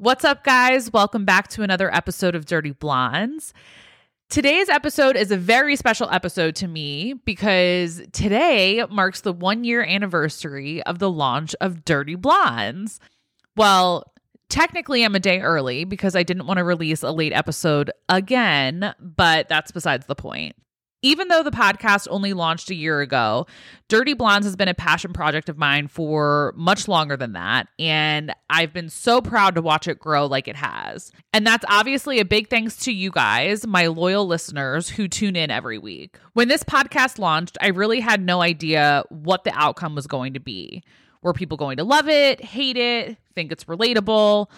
What's up, guys? Welcome back to another episode of Dirty Blondes. Today's episode is a very special episode to me because today marks the one year anniversary of the launch of Dirty Blondes. Well, technically, I'm a day early because I didn't want to release a late episode again, but that's besides the point. Even though the podcast only launched a year ago, Dirty Blondes has been a passion project of mine for much longer than that. And I've been so proud to watch it grow like it has. And that's obviously a big thanks to you guys, my loyal listeners who tune in every week. When this podcast launched, I really had no idea what the outcome was going to be. Were people going to love it, hate it, think it's relatable?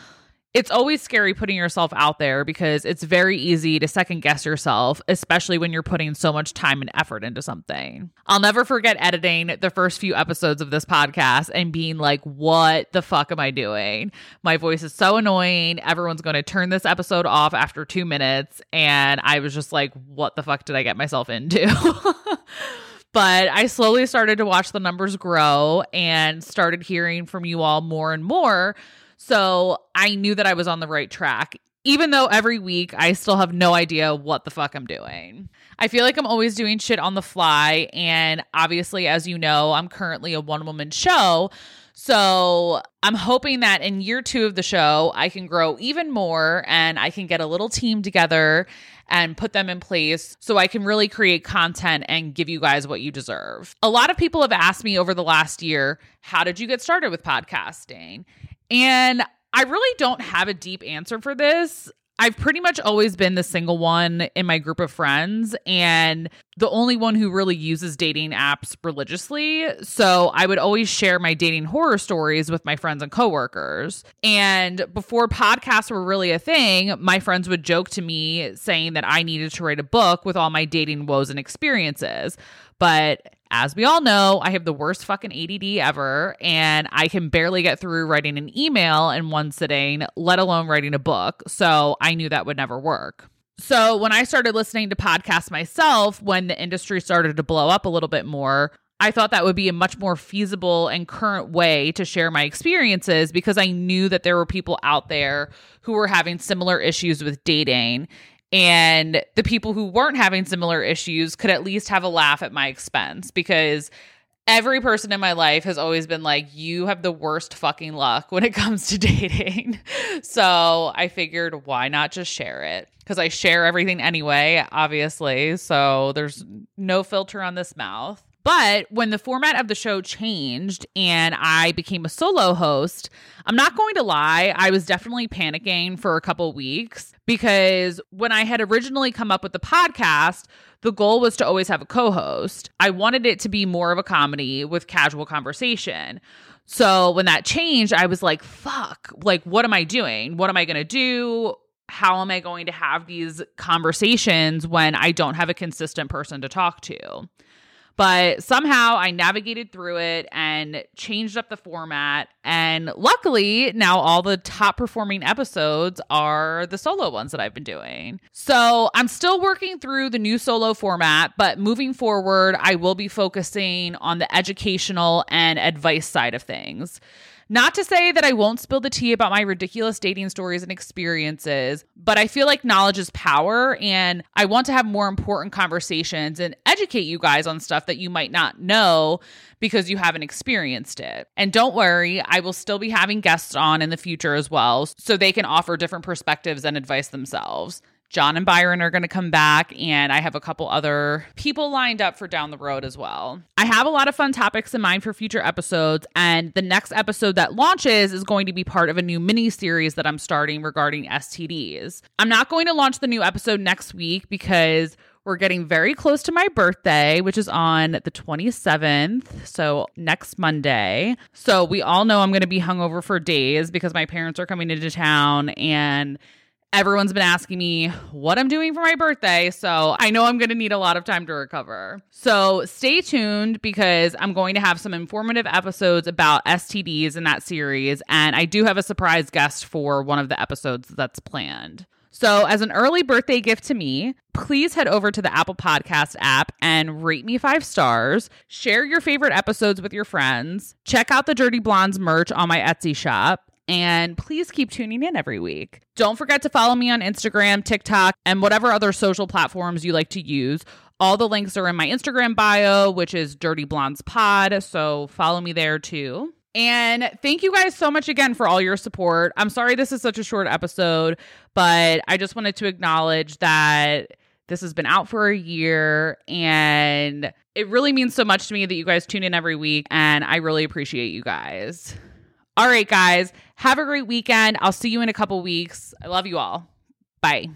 It's always scary putting yourself out there because it's very easy to second guess yourself, especially when you're putting so much time and effort into something. I'll never forget editing the first few episodes of this podcast and being like, what the fuck am I doing? My voice is so annoying. Everyone's going to turn this episode off after two minutes. And I was just like, what the fuck did I get myself into? but I slowly started to watch the numbers grow and started hearing from you all more and more so I knew that I was on the right track, even though every week I still have no idea what the fuck I'm doing. I feel like I'm always doing shit on the fly. And obviously, as you know, I'm currently a one woman show. So I'm hoping that in year two of the show, I can grow even more and I can get a little team together and put them in place so I can really create content and give you guys what you deserve. A lot of people have asked me over the last year, how did you get started with podcasting? And I really don't have a deep answer for this. I've pretty much always been the single one in my group of friends and the only one who really uses dating apps religiously. So I would always share my dating horror stories with my friends and coworkers. And before podcasts were really a thing, my friends would joke to me saying that I needed to write a book with all my dating woes and experiences. But as we all know, I have the worst fucking ADD ever, and I can barely get through writing an email in one sitting, let alone writing a book. So I knew that would never work. So when I started listening to podcasts myself, when the industry started to blow up a little bit more, I thought that would be a much more feasible and current way to share my experiences because I knew that there were people out there who were having similar issues with dating and the people who weren't having similar issues could at least have a laugh at my expense because every person in my life has always been like, you have the worst fucking luck when it comes to dating. so I figured, why not just share it? Because I share everything anyway, obviously. So there's no filter on this mouth. But when the format of the show changed and I became a solo host, I'm not going to lie, I was definitely panicking for a couple weeks because when I had originally come up with the podcast, the goal was to always have a co host. I wanted it to be more of a comedy with casual conversation. So when that changed, I was like, fuck, like, what am I doing? What am I going to do? How am I going to have these conversations when I don't have a consistent person to talk to? But somehow I navigated through it and changed up the format. And luckily, now all the top performing episodes are the solo ones that I've been doing. So I'm still working through the new solo format, but moving forward, I will be focusing on the educational and advice side of things. Not to say that I won't spill the tea about my ridiculous dating stories and experiences, but I feel like knowledge is power and I want to have more important conversations and educate you guys on stuff that you might not know because you haven't experienced it. And don't worry, I will still be having guests on in the future as well so they can offer different perspectives and advice themselves. John and Byron are going to come back, and I have a couple other people lined up for down the road as well. I have a lot of fun topics in mind for future episodes, and the next episode that launches is going to be part of a new mini series that I'm starting regarding STDs. I'm not going to launch the new episode next week because we're getting very close to my birthday, which is on the 27th. So next Monday. So we all know I'm going to be hungover for days because my parents are coming into town and Everyone's been asking me what I'm doing for my birthday, so I know I'm going to need a lot of time to recover. So stay tuned because I'm going to have some informative episodes about STDs in that series, and I do have a surprise guest for one of the episodes that's planned. So, as an early birthday gift to me, please head over to the Apple Podcast app and rate me five stars. Share your favorite episodes with your friends. Check out the Dirty Blondes merch on my Etsy shop And please keep tuning in every week. Don't forget to follow me on Instagram, TikTok, and whatever other social platforms you like to use. All the links are in my Instagram bio, which is Dirty Blondes Pod. So follow me there too. And thank you guys so much again for all your support. I'm sorry this is such a short episode, but I just wanted to acknowledge that this has been out for a year and it really means so much to me that you guys tune in every week and I really appreciate you guys. All right, guys, have a great weekend. I'll see you in a couple weeks. I love you all. Bye.